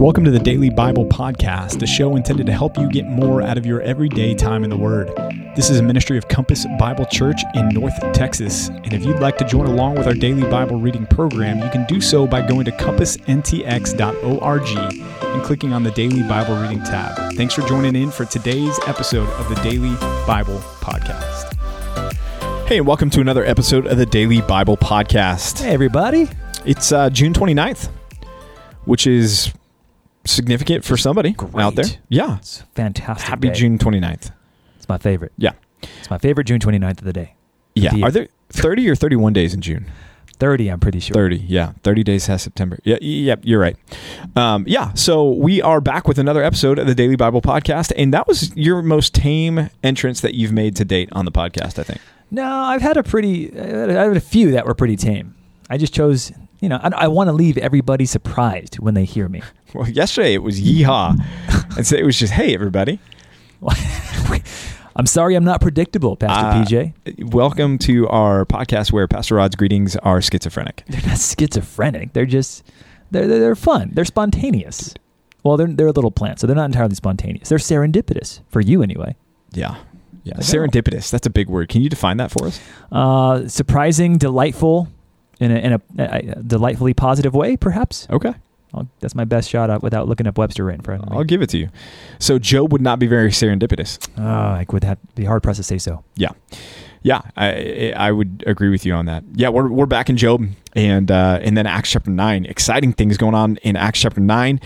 Welcome to the Daily Bible Podcast, a show intended to help you get more out of your everyday time in the Word. This is a ministry of Compass Bible Church in North Texas. And if you'd like to join along with our daily Bible reading program, you can do so by going to compassntx.org and clicking on the Daily Bible Reading tab. Thanks for joining in for today's episode of the Daily Bible Podcast. Hey, and welcome to another episode of the Daily Bible Podcast. Hey, everybody. It's uh, June 29th, which is significant for somebody out there. Yeah. It's fantastic. Happy day. June 29th. It's my favorite. Yeah. It's my favorite June 29th of the day. Yeah. The- Are there 30 or 31 days in June? 30, I'm pretty sure. 30. Yeah. 30 days has September. Yeah. Yeah. You're right. Um, yeah. So we are back with another episode of the Daily Bible Podcast. And that was your most tame entrance that you've made to date on the podcast, I think. No, I've had a pretty, I had a few that were pretty tame. I just chose, you know, I, I want to leave everybody surprised when they hear me. Well, yesterday it was yeehaw. and so it was just, hey, everybody. I'm sorry I'm not predictable, Pastor Uh, PJ. Welcome to our podcast where Pastor Rod's greetings are schizophrenic. They're not schizophrenic. They're just, they're, they're, they're fun. They're spontaneous. Well, they're, they're a little plant, so they're not entirely spontaneous. They're serendipitous, for you anyway. Yeah. Yeah. Serendipitous. That's a big word. Can you define that for us? Uh, surprising, delightful, in a, in a, a delightfully positive way, perhaps. Okay. I'll, that's my best shot at without looking up Webster right in front of me. I'll give it to you. So Job would not be very serendipitous. Oh, I would have be hard pressed to say so. Yeah. Yeah, I I would agree with you on that. Yeah, we're, we're back in Job and uh, and then Acts chapter nine. Exciting things going on in Acts chapter nine,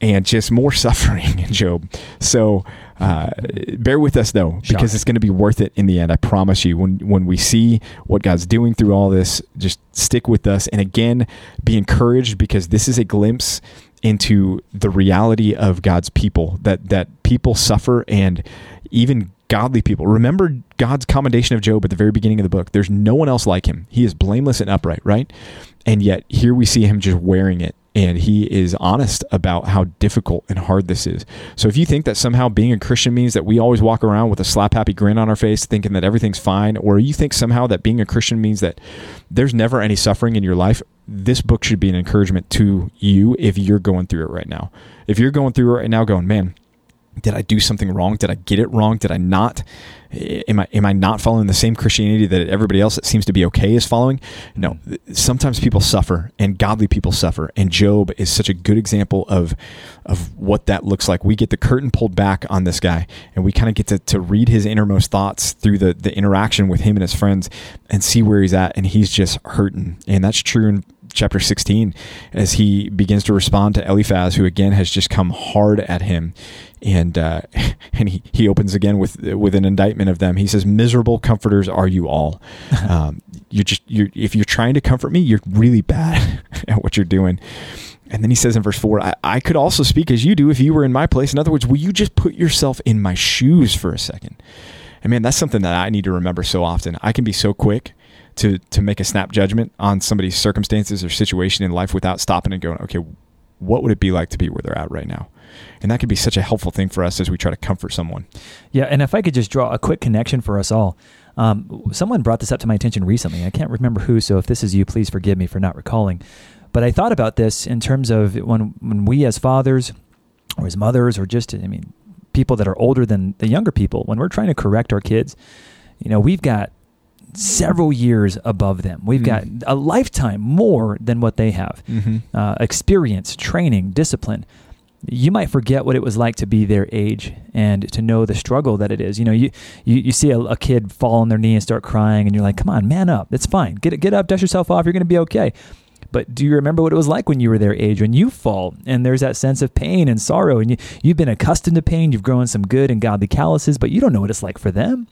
and just more suffering in Job. So uh, bear with us though, because it's going to be worth it in the end. I promise you. When when we see what God's doing through all this, just stick with us. And again, be encouraged because this is a glimpse into the reality of God's people. That that people suffer and even godly people. Remember God's commendation of Job at the very beginning of the book. There's no one else like him. He is blameless and upright, right? And yet here we see him just wearing it. And he is honest about how difficult and hard this is. So if you think that somehow being a Christian means that we always walk around with a slap happy grin on our face, thinking that everything's fine, or you think somehow that being a Christian means that there's never any suffering in your life, this book should be an encouragement to you if you're going through it right now. If you're going through it right now, going, man, did I do something wrong? Did I get it wrong? Did I not? Am I am I not following the same Christianity that everybody else that seems to be okay is following? No. Sometimes people suffer, and godly people suffer, and Job is such a good example of of what that looks like. We get the curtain pulled back on this guy, and we kind of get to, to read his innermost thoughts through the the interaction with him and his friends, and see where he's at, and he's just hurting, and that's true in chapter 16 as he begins to respond to Eliphaz who again has just come hard at him and uh, and he, he opens again with with an indictment of them. He says miserable comforters are you all. Um, you're just you're if you're trying to comfort me you're really bad at what you're doing. And then he says in verse 4 I, I could also speak as you do if you were in my place. In other words will you just put yourself in my shoes for a second? And man that's something that I need to remember so often. I can be so quick to to make a snap judgment on somebody's circumstances or situation in life without stopping and going, okay, what would it be like to be where they're at right now? And that could be such a helpful thing for us as we try to comfort someone. Yeah, and if I could just draw a quick connection for us all. Um, someone brought this up to my attention recently. I can't remember who, so if this is you, please forgive me for not recalling. But I thought about this in terms of when when we as fathers or as mothers or just I mean people that are older than the younger people, when we're trying to correct our kids, you know, we've got several years above them. We've got Mm. a lifetime more than what they have. Mm-hmm. uh, experience, training, discipline. You might forget what it was like to be their age and to know the struggle that it is. You know, you you, you see a, a kid fall on their knee and start crying, and you're like, "Come on, man up! It's fine. Get get up, dust yourself off. You're going to be okay." But do you remember what it was like when you were their age, when you fall, and there's that sense of pain and sorrow, and you, you've been accustomed to pain, you've grown some good and godly calluses, but you don't know what it's like for them.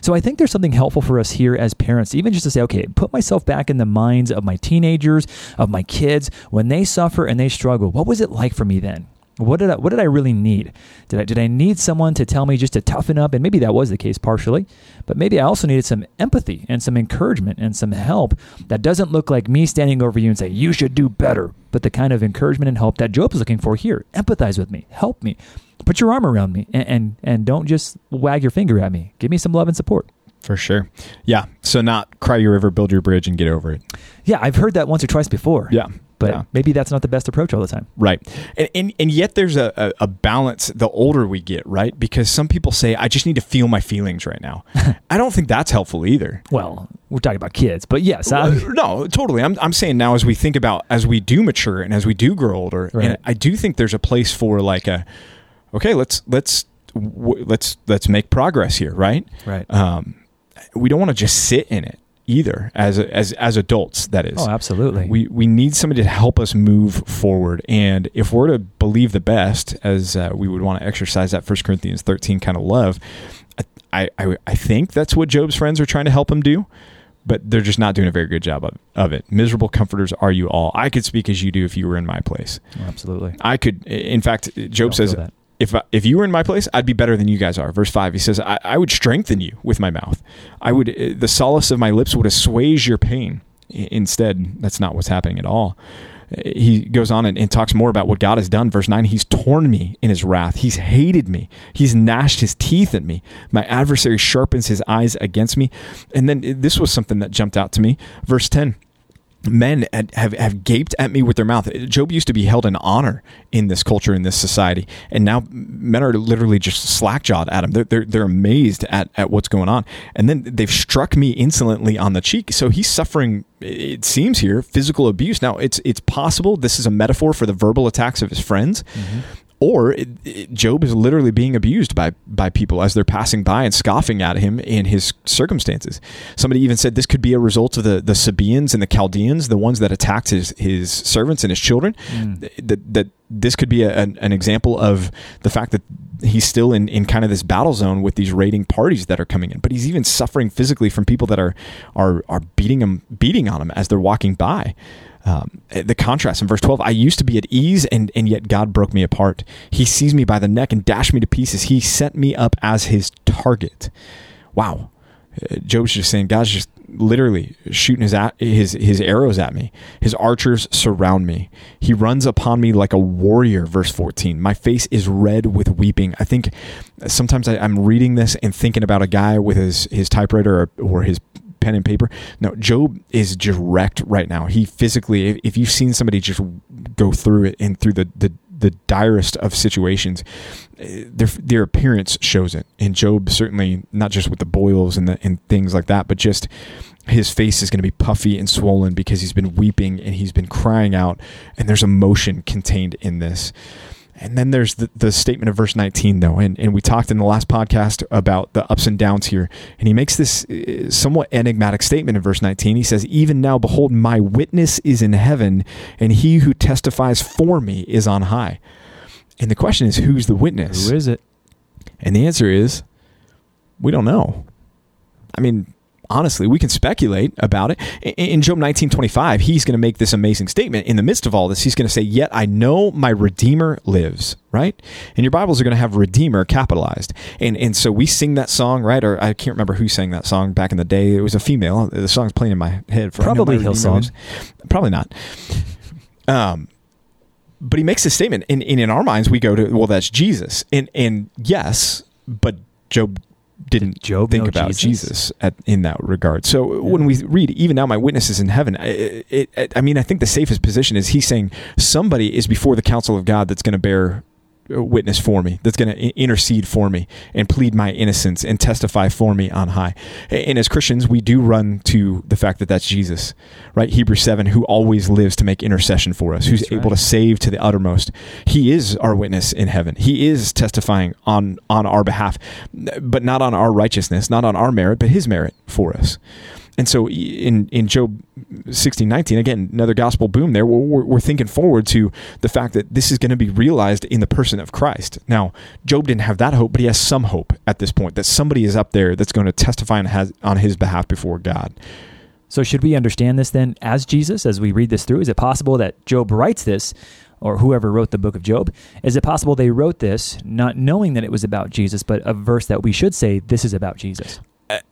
So I think there's something helpful for us here as parents, even just to say, okay, put myself back in the minds of my teenagers, of my kids, when they suffer and they struggle. What was it like for me then? What did I, what did I really need? Did I did I need someone to tell me just to toughen up? And maybe that was the case partially, but maybe I also needed some empathy and some encouragement and some help that doesn't look like me standing over you and say you should do better, but the kind of encouragement and help that Job is looking for here. Empathize with me, help me, put your arm around me, and and, and don't just wag your finger at me. Give me some love and support. For sure. Yeah. So not cry your river, build your bridge, and get over it. Yeah, I've heard that once or twice before. Yeah. But Yeah. maybe that's not the best approach all the time. Right. And, and, and yet there's a, a, a balance the older we get, right? Because some people say, I just need to feel my feelings right now. I don't think that's helpful either. Well, we're talking about kids, but yes, I, Uh, no, totally. I'm, I'm saying now as we think about, as we do mature and as we do grow older, Right. and I do think there's a place for like a, okay, let's, let's, w- let's, let's make progress here, right? right. Um, we don't want to just sit in it either as, as, as adults, that is. oh, absolutely. We we need somebody to help us move forward, and if we're to believe the best, as uh, we would want to exercise that First Corinthians thirteen kind of love, I, I I think that's what Job's friends are trying to help him do, but they're just not doing a very good job of, of it. Miserable comforters are you all? I could speak as you do if you were in my place. Oh, absolutely. I could, in fact, Job says. If, if you were in my place, I'd be better than you guys are. Verse 5, he says, I, I would strengthen you with my mouth. I would, uh, the solace of my lips would assuage your pain. Instead, that's not what's happening at all. Uh, He goes on and, and talks more about what God has done. Verse 9, he's torn me in his wrath. He's hated me. He's gnashed his teeth at me. My adversary sharpens his eyes against me. And then uh, this was something that jumped out to me. Verse 10, men have, have gaped at me with their mouth. Job used to be held in honor in this culture, in this society, and now men are literally just slack-jawed at him. They're, they're, they're amazed at, at what's going on. And then they've struck me insolently on the cheek. So he's suffering, it seems here, physical abuse. Now, it's, it's possible this is a metaphor for the verbal attacks of his friends, mm-hmm. Or it, it- Job is literally being abused by by people as they're passing by and scoffing at him in his circumstances. Somebody even said this could be a result of the the Sabaeans and the Chaldeans, the ones that attacked his his servants and his children. Mm. That that this could be a, an, an example of the fact that he's still in, in kind of this battle zone with these raiding parties that are coming in. But he's even suffering physically from people that are are are beating him beating on him as they're walking by um, the contrast in verse 12 i used to be at ease and, and yet god broke me apart. He seized me by the neck and dashed me to pieces. He set me up as his target. Wow. Uh, job's just saying god's just literally shooting his, at, his his arrows at me. His archers surround me. He runs upon me like a warrior verse 14 my face is red with weeping. I think sometimes I, i'm reading this and thinking about a guy with his his typewriter or, or his pen and paper. No, Job is just wrecked right now. He physically, if, if you've seen somebody just go through it and through the, the, the direst of situations, eh, their, their appearance shows it. And Job certainly, not just with the boils and, the, and things like that, but just his face is going to be puffy and swollen because he's been weeping and he's been crying out. And there's emotion contained in this. And then there's the, the statement of verse 19, though. And, and we talked in the last podcast about the ups and downs here. And he makes this uh, somewhat enigmatic statement in verse 19. He says, Even now, behold, my witness is in heaven, and he who testifies for me is on high. And the question is, who's the witness? Who is it? And the answer is, we don't know. I mean, honestly, we can speculate about it. In Job 19:25, he's going to make this amazing statement. In the midst of all this, he's going to say, "Yet I know my redeemer lives." Right? And your Bibles are going to have redeemer capitalized. And and so we sing that song, right? Or I can't remember who sang that song back in the day. It was a female. The song's playing in my head. For I know my Probably Hillsong. Probably not. Um but he makes this statement and, and in our minds we go to well that's jesus and and yes but job didn't Did Job think about Jesus? jesus, at, in that regard so when we read even now my witness is in heaven it, it, it- i mean i think the safest position is he's saying somebody is before the counsel of god that's going to bear uh, witness for me that's going to intercede for me and plead my innocence and testify for me on high. And as christians we do run to the fact that that's jesus right? Hebrews 7 who always lives to make intercession for us who's That's able right. to save to the uttermost. He is our witness in heaven. He is testifying on on our behalf but not on our righteousness not on our merit but his merit for us. And so in, in Job 16, 19, again, another gospel boom there. We're, we're, thinking forward to the fact that this is going to be realized in the person of Christ. Now, Job didn't have that hope, but he has some hope at this point that somebody is up there that's going to testify has, on his behalf before God. So should we understand this then as Jesus as we read this through? Is it possible that Job writes this or whoever wrote the book of Job? Is it possible they wrote this not knowing that it was about Jesus, but a verse that we should say this is about Jesus?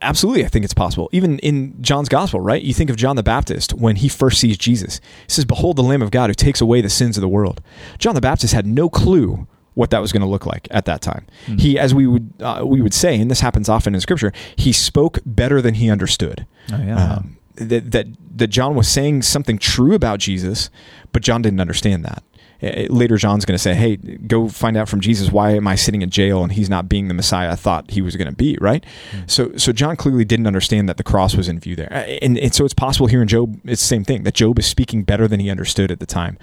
Absolutely, I think it's possible. Even in John's gospel, right? You think of John the Baptist when he first sees Jesus. He says, Behold the Lamb of God who takes away the sins of the world. John the Baptist had no clue what that was going to look like at that time. Hmm. He, as we would uh, we would say, and this happens often in Scripture, he spoke better than he understood. Oh yeah. Um, that that that John was saying something true about Jesus, but John didn't understand that. Uh, Later, John's going to say, "Hey, go find out from Jesus why am I sitting in jail and he's not being the Messiah I thought he was going to be." Right. So, so John clearly didn't understand that the cross was in view there, Uh, and, and so it's possible here in Job, it's the same thing that Job is speaking better than he understood at the time,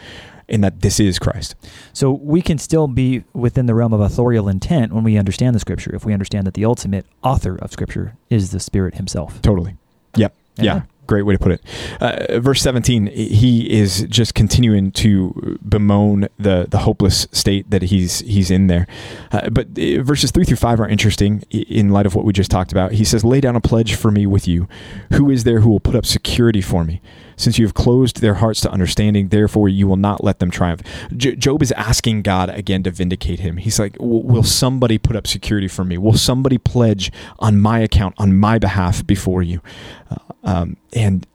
and that this is Christ. So we can still be within the realm of authorial intent when we understand the scripture, if we understand that the ultimate author of scripture is the Spirit himself. Totally. Yep. Amen. Yeah. Great way to put it. Uh, verse 17, he is just continuing to bemoan the, the hopeless state that he's he's in there. Uh, but uh, verses 3 through 5 are interesting in light of what we just talked about. He says, Lay down a pledge for me with you. Who is there who will put up security for me? Since you have closed their hearts to understanding, therefore you will not let them triumph. J- Job is asking God again to vindicate him. He's like, Will somebody put up security for me? Will somebody pledge on my account, on my behalf before you? Uh, um, and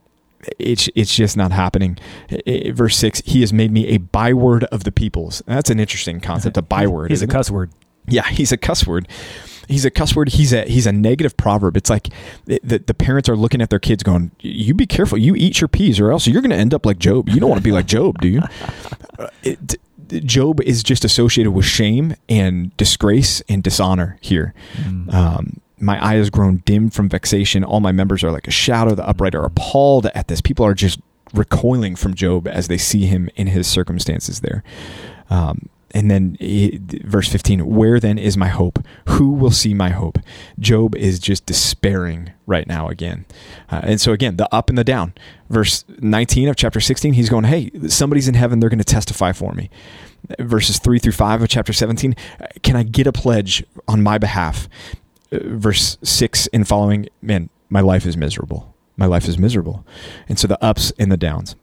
it's it's just not happening. Verse six: He has made me a byword of the peoples. That's an interesting concept. A byword. He's a isn't it? cuss word. Yeah, he's a cuss word. He's a cuss word. He's a he's a negative proverb. It's like the, the, parents are looking at their kids, going, "You be careful. You eat your peas, or else you're going to end up like Job. You don't want to be like Job, do you?" Uh, it, Job is just associated with shame and disgrace and dishonor here. Mm. Um, my eye has grown dim from vexation. All my members are like a shadow. The upright are appalled at this. People are just recoiling from Job as they see him in his circumstances there. Um, and then he- verse 15, where then is my hope? Who will see my hope? Job is just despairing right now again. Uh, and so, again, the up and the down. Verse 19 of chapter 16, he's going, Hey, somebody's in heaven. They're going to testify for me. Verses 3 through 5 of chapter 17, can I get a pledge on my behalf? Uh, verse 6 and following, man, my life is miserable. My life is miserable. And so the ups and the downs.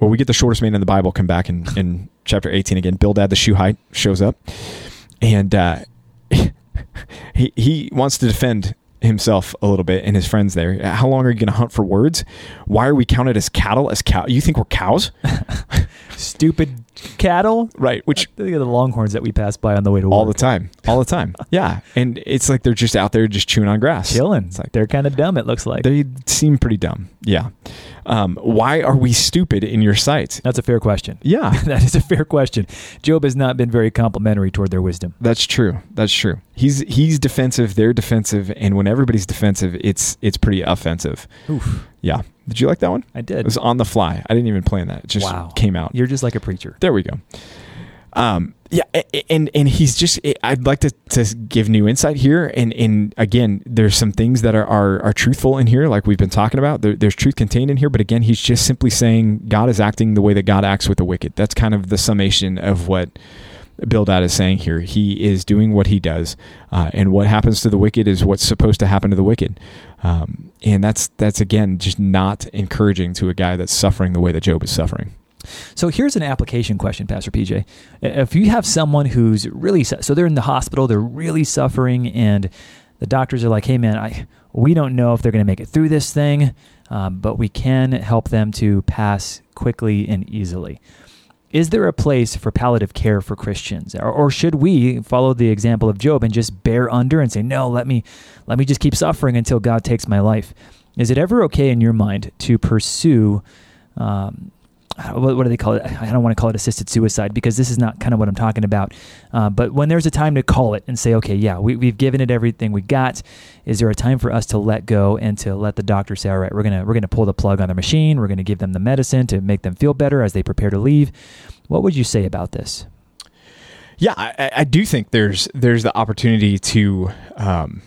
Well, we get the shortest man in the Bible come back and, in chapter 18 again. Bildad the Shuhite shows up, and uh, he, he wants to defend himself a little bit and his friends there. How long are you going to hunt for words? Why are we counted as cattle? As cow? You think we're cows? Stupid cattle. Right. Which Think of the longhorns that we pass by on the way to all work. the time, all the time. Yeah. And it's like they're just out there just chewing on grass. Chilling. It's like They're kind of dumb, it looks like. they seem pretty dumb. Yeah. Um, why are we stupid in your sight? That's a fair question. Yeah. that is a fair question. Job has not been very complimentary toward their wisdom. That's true. That's true. He's he's defensive. They're defensive, and when everybody's defensive, it's it's pretty offensive. Oof. Yeah. Did you like that one? I did. It was on the fly. I didn't even plan that. It just Wow. came out. You're just like a preacher. There we go. Um, yeah, and and he's just. I'd like to, to give new insight here, and and again, there's some things that are are, are truthful in here, like we've been talking about. There, there's truth contained in here, but again, he's just simply saying God is acting the way that God acts with the wicked. That's kind of the summation of what Bildad is saying here. He is doing what he does, uh, and what happens to the wicked is what's supposed to happen to the wicked. Um, and that's that's again just not encouraging to a guy that's suffering the way that Job is suffering. So here's an application question, Pastor PJ. If you have someone who's really so they're in the hospital, they're really suffering, and the doctors are like, "Hey, man, I we don't know if they're going to make it through this thing, um, but we can help them to pass quickly and easily." Is there a place for palliative care for Christians, or, or should we follow the example of Job and just bear under and say, "No, let me, let me just keep suffering until God takes my life"? Is it ever okay in your mind to pursue? Um, what, what do they call it? I don't want to call it assisted suicide because this is not kind of what I'm talking about. Uh, but when there's a time to call it and say, okay, yeah, we, we've given it everything we got. Is there a time for us to let go and to let the doctor say, all right, we're gonna we're gonna pull the plug on the machine. We're gonna give them the medicine to make them feel better as they prepare to leave. What would you say about this? Yeah, I, I do think there's there's the opportunity to um,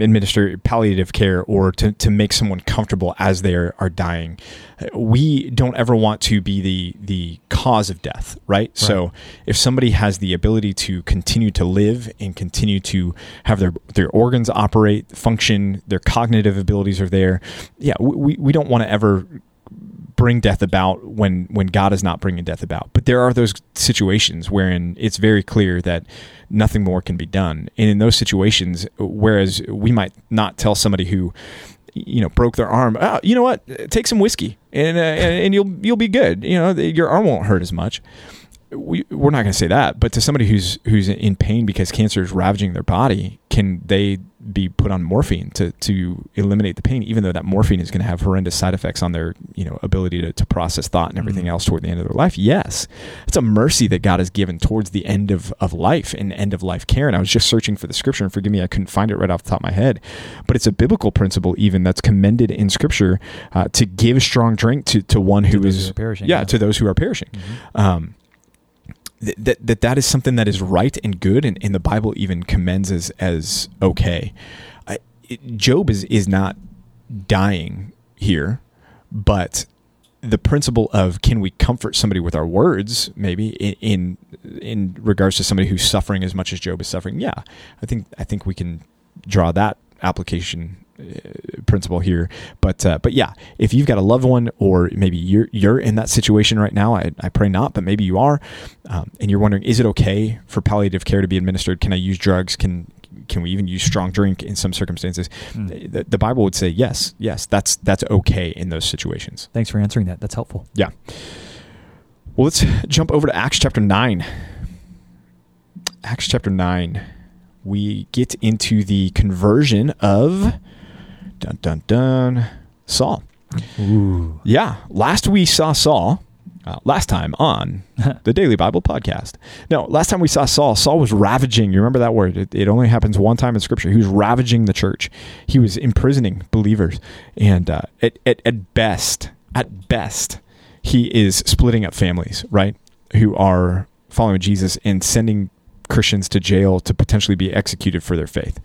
administer palliative care or to, to make someone comfortable as they are, are dying. We don't ever want to be the the cause of death, right? So if somebody has the ability to continue to live and continue to have their their organs operate, function, their cognitive abilities are there, yeah, we, we don't want to ever bring death about when when God is not bringing death about. But there are those situations wherein it's very clear that nothing more can be done. And in those situations, whereas we might not tell somebody who you know broke their arm, oh, you know what, take some whiskey and uh, and, you'll you'll be good. You know, your arm won't hurt as much. We, we're not going to say that, but to somebody who's who's in pain because cancer is ravaging their body, can they be put on morphine to to eliminate the pain, even though that morphine is going to have horrendous side effects on their you know ability to, to process thought and everything Mhm. else toward the end of their life. Yes, it's a mercy that God has given towards the end of, of life and end of life care. And I was just searching for the scripture, and forgive me, I couldn't find it right off the top of my head, but it's a biblical principle even that's commended in scripture uh, to give strong drink to to one who To is who perishing, yeah, yeah. to those who are perishing Mhm. um, that that that is something that is right and good, and, and the Bible even commends as as okay. I, it, Job is is not dying here, but the principle of can we comfort somebody with our words, maybe in in, in regards to somebody who's suffering as much as Job is suffering. Yeah, I think I think we can draw that application principle here. But uh, but yeah if you've got a loved one or maybe you're you're in that situation right now I, I pray not but maybe you are um, and you're wondering is it okay for palliative care to be administered? Can I use drugs? Can can we even use strong drink in some circumstances? Mm. the, the Bible would say yes yes that's that's okay in those situations. Thanks for answering that. That's helpful. yeah. Well let's jump over to Acts chapter 9 Acts chapter 9 we get into the conversion of dun dun dun Saul Ooh. yeah, last we saw Saul, uh, last time on the Daily Bible podcast. No, last time we saw Saul, Saul was ravaging. You remember that word? It, it only happens one time in Scripture. He was ravaging the church. He was imprisoning believers, and uh, at, at at best, at best, he is splitting up families, right? Who are following Jesus and sending Christians to jail to potentially be executed for their faith.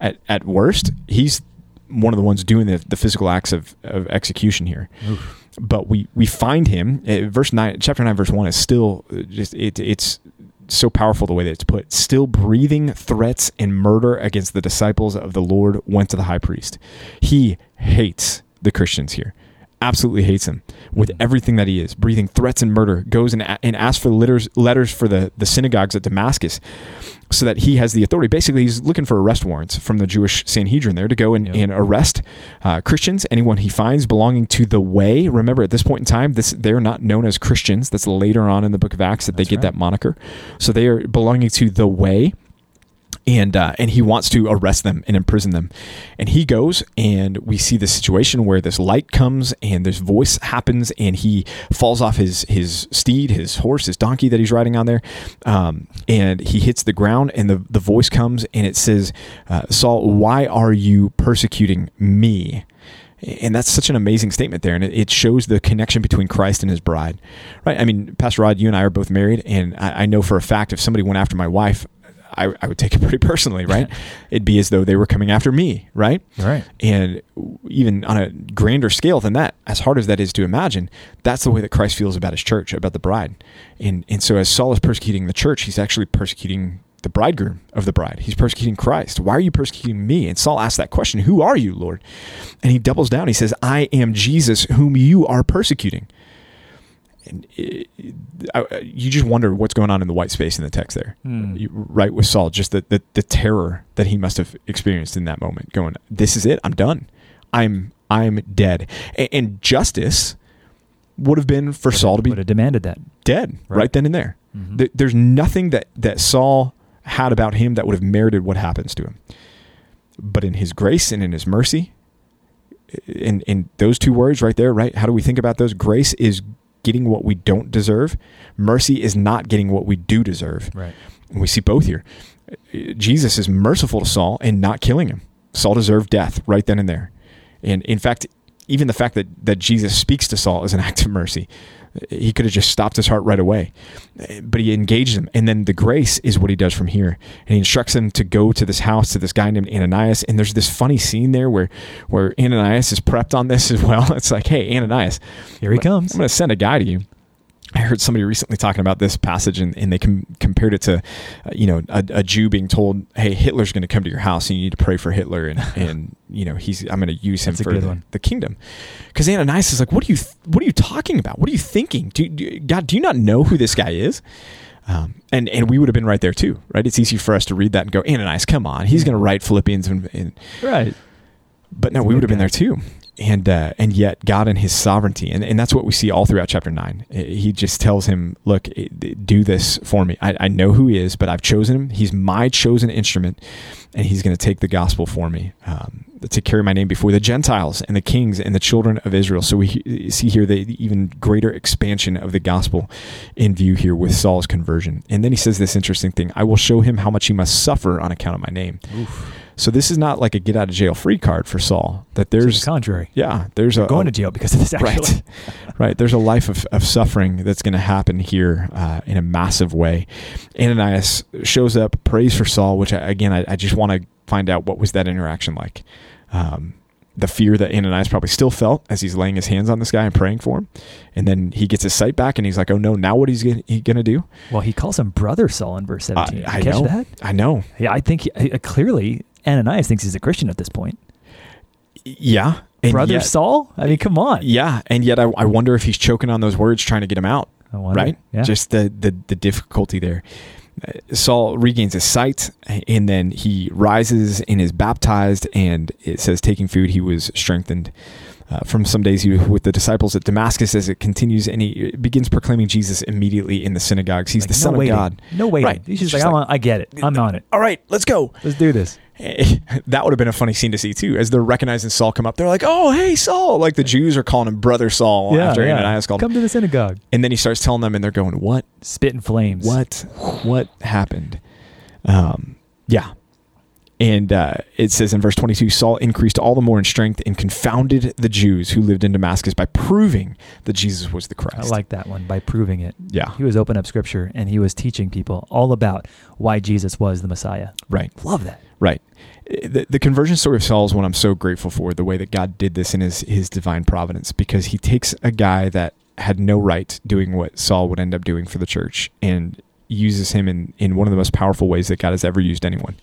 At at worst, he's one of the ones doing the, the physical acts of, of execution here. Oof. but we we find him uh, verse 9 chapter 9 verse 1 is still uh, just it, it's so powerful the way that it's put still breathing threats and murder against the disciples of the lord went to the high priest. He hates the christians here absolutely hates him with Mhm. everything that he is breathing threats and murder goes and, and asks for letters letters for the, the synagogues at damascus so that he has the authority basically he's looking for arrest warrants from the jewish sanhedrin there to go and, Yeah. and arrest uh, Christians, anyone he finds belonging to the way. Remember, at this point in time, this they're not known as Christians. That's later on in the Book of Acts that That's they get right. that moniker. So they are belonging to the way, and uh, and he wants to arrest them and imprison them. And he goes, and we see the situation where this light comes, and this voice happens, and he falls off his his steed, his horse, his donkey that he's riding on there, um, and he hits the ground, and the the voice comes, and it says, uh, "Saul, why are you persecuting me?" And that's such an amazing statement there, and it, shows the connection between Christ and His bride, right? I mean, Pastor Rod, you and I are both married, and I know for a fact if somebody went after my wife, I, I would take it pretty personally, right? It'd be as though they were coming after me, right? Right. And even on a grander scale than that, as hard as that is to imagine, that's the way that Christ feels about his church, about the bride. And and so as Saul is persecuting the church, he's actually persecuting the bridegroom of the bride. He's persecuting Christ. Why are you persecuting me? And Saul asks that question, Who are you, Lord? And he doubles down. He says, I am Jesus whom you are persecuting. And it, I- you just wonder what's going on in the white space in the text there Hmm. you- right with Saul, just the, the the terror that he must have experienced in that moment. Going, this is it. I'm done. I'm I'm dead. And, and justice would have been for Saul to be would have demanded that. dead right. Right. then and there. Mhm. Th- There's nothing that that Saul had about him that would have merited what happens to him. But in his grace and in his mercy, in in those two words right there, right? How do we think about those? Grace is getting what we don't deserve. Mercy is not getting what we do deserve. right. And we see both here. Jesus is merciful to Saul and not killing him. Saul deserved death right then and there. And in fact, even the fact that, that Jesus speaks to Saul is an act of mercy. He could have just stopped his heart right away, but he engaged him. And then the grace is what he does from here. And he instructs him to go to this house to this guy named Ananias. And there's this funny scene there where, where Ananias is prepped on this as well. It's like, hey, Ananias, Here he comes. I'm going to send a guy to you. I heard somebody recently talking about this passage, and, and they com- compared it to, uh, you know, a, a Jew being told, "Hey, Hitler's going to come to your house, and you need to pray for Hitler, and, and you know, he's I'm going to use him That's for the, the kingdom." Because Ananias is like, "What are you? Th- what are you talking about? What are you thinking? Do, do God? Do you not know who this guy is?" Um, and and we would have been right there too, right? It's easy for us to read that and go, "Ananias, come on, he's going to write Philippians," and, and Right. but no, we would have been there too. And uh, and yet God in His sovereignty, and, and that's what we see all throughout chapter nine. He just tells him, "Look, do this for me. I, I know who He is, but I've chosen Him. He's my chosen instrument, and He's going to take the gospel for me um, to carry my name before the Gentiles and the kings and the children of Israel." So we see here the even greater expansion of the gospel in view here with Saul's conversion, and then he says this interesting thing: "I will show him how much he must suffer on account of my name." Oof. So this is not like a get out of jail free card for Saul. That there's the contrary. Yeah, there's You're a going to jail because of this. Actually, right, right. There's a life of, of suffering that's going to happen here uh, in a massive way. Ananias shows up, prays for Saul, which I, again I, I just want to find out what was that interaction like. Um, the fear that Ananias probably still felt as he's laying his hands on this guy and praying for him. And then he gets his sight back and he's like, oh no, now what he's going to do? Well, he calls him brother Saul in verse 17. I, I know. That? I know. Yeah, I think he, uh, clearly Ananias thinks he's a Christian at this point. Yeah. Brother yet, Saul? I mean, come on. Yeah. And yet I, I, wonder if he's choking on those words trying to get him out. Right? Yeah. Just the, the, the difficulty there. Uh, Saul regains his sight and then he rises and is baptized. And it says, taking food, he was strengthened. Uh, from some days he was with the disciples at Damascus as it continues, and he begins proclaiming Jesus immediately in the synagogues. He's like, the no Son waiting. of God. No way. Right. He's just, just like, like I get it. I'm on it. All right, let's go. Let's do this. that would have been a funny scene to see too. As they're recognizing Saul come up, they're like, "Oh, hey, Saul!" Like the Jews are calling him brother Saul yeah, after yeah. Ananias called. Come to the synagogue. And then he starts telling them, and they're going, "What? Spit in flames. What? what happened?" Um, yeah. And uh, it says in verse 22 Saul increased all the more in strength and confounded the Jews who lived in Damascus by proving that Jesus was the Christ. I like that one, by proving it. Yeah. He was opening up scripture and he was teaching people all about why Jesus was the Messiah. Right. Love that. Right. The, the conversion story of Saul is what I'm so grateful for, the way that God did this in his, his divine providence, because he takes a guy that had no right doing what Saul would end up doing for the church and uses him in, in one of the most powerful ways that God has ever used anyone.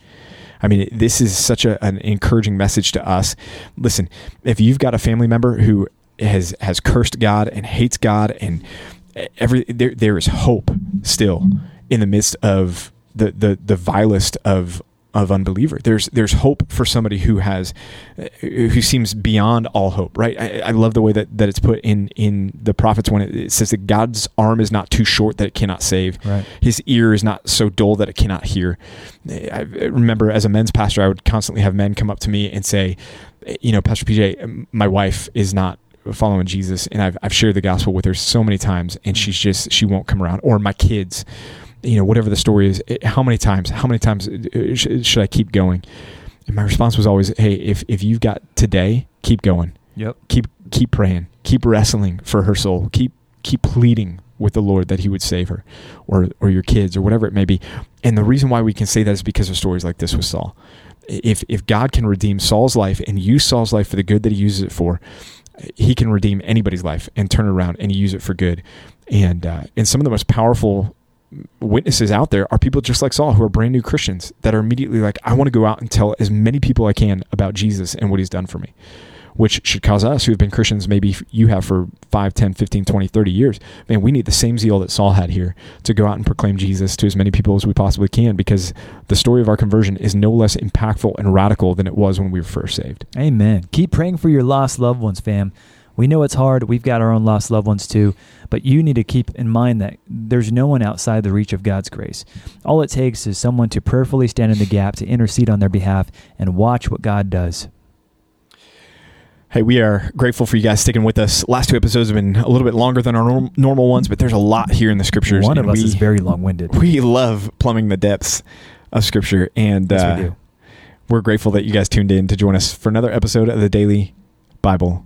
I mean, this is such a, an encouraging message to us. Listen, if you've got a family member who has has cursed God and hates God and every there there is hope still in the midst of the the the vilest of of unbeliever. There's there's hope for somebody who has uh, who seems beyond all hope. Right. I, I love the way that, that it's put in in the prophets when it, it, says that God's arm is not too short that it cannot save. Right. His ear is not so dull that it cannot hear. I remember as a men's pastor, I would constantly have men come up to me and say, you know, Pastor PJ, my wife is not following Jesus, and I've I've shared the gospel with her so many times, and mm. she's just she won't come around. Or my kids you know, whatever the story is, how many times, how many times uh, should I keep going? And my response was always, Hey, if, if you've got today, keep going. Yep. Keep, keep praying, keep wrestling for her soul, keep, keep pleading with the Lord that he would save her or, or your kids or whatever it may be. And the reason why we can say that is because of stories like this with Saul. If, if God can redeem Saul's life and use Saul's life for the good that he uses it for, he can redeem anybody's life and turn it around and use it for good. And, uh, and some of the most powerful witnesses out there are people just like Saul who are brand new Christians that are immediately like, I want to go out and tell as many people I can about Jesus and what he's done for me, which should cause us who have been Christians, maybe you have for 5, 10, 15, 20, 30 years. Man, we need the same zeal that Saul had here to go out and proclaim Jesus to as many people as we possibly can because the story of our conversion is no less impactful and radical than it was when we were first saved. Amen. Keep praying for your lost loved ones, fam. We know it's hard. We've got our own lost loved ones too. But you need to keep in mind that there's no one outside the reach of God's grace. All it takes is someone to prayerfully stand in the gap to intercede on their behalf and watch what God does. Hey, we are grateful for you guys sticking with us. Last two episodes have been a little bit longer than our norm, normal ones, but there's a lot here in the scriptures. One of us we, is very long winded. We love plumbing the depths of scripture. And yes, uh, we do. we're grateful that you guys tuned in to join us for another episode of the Daily Bible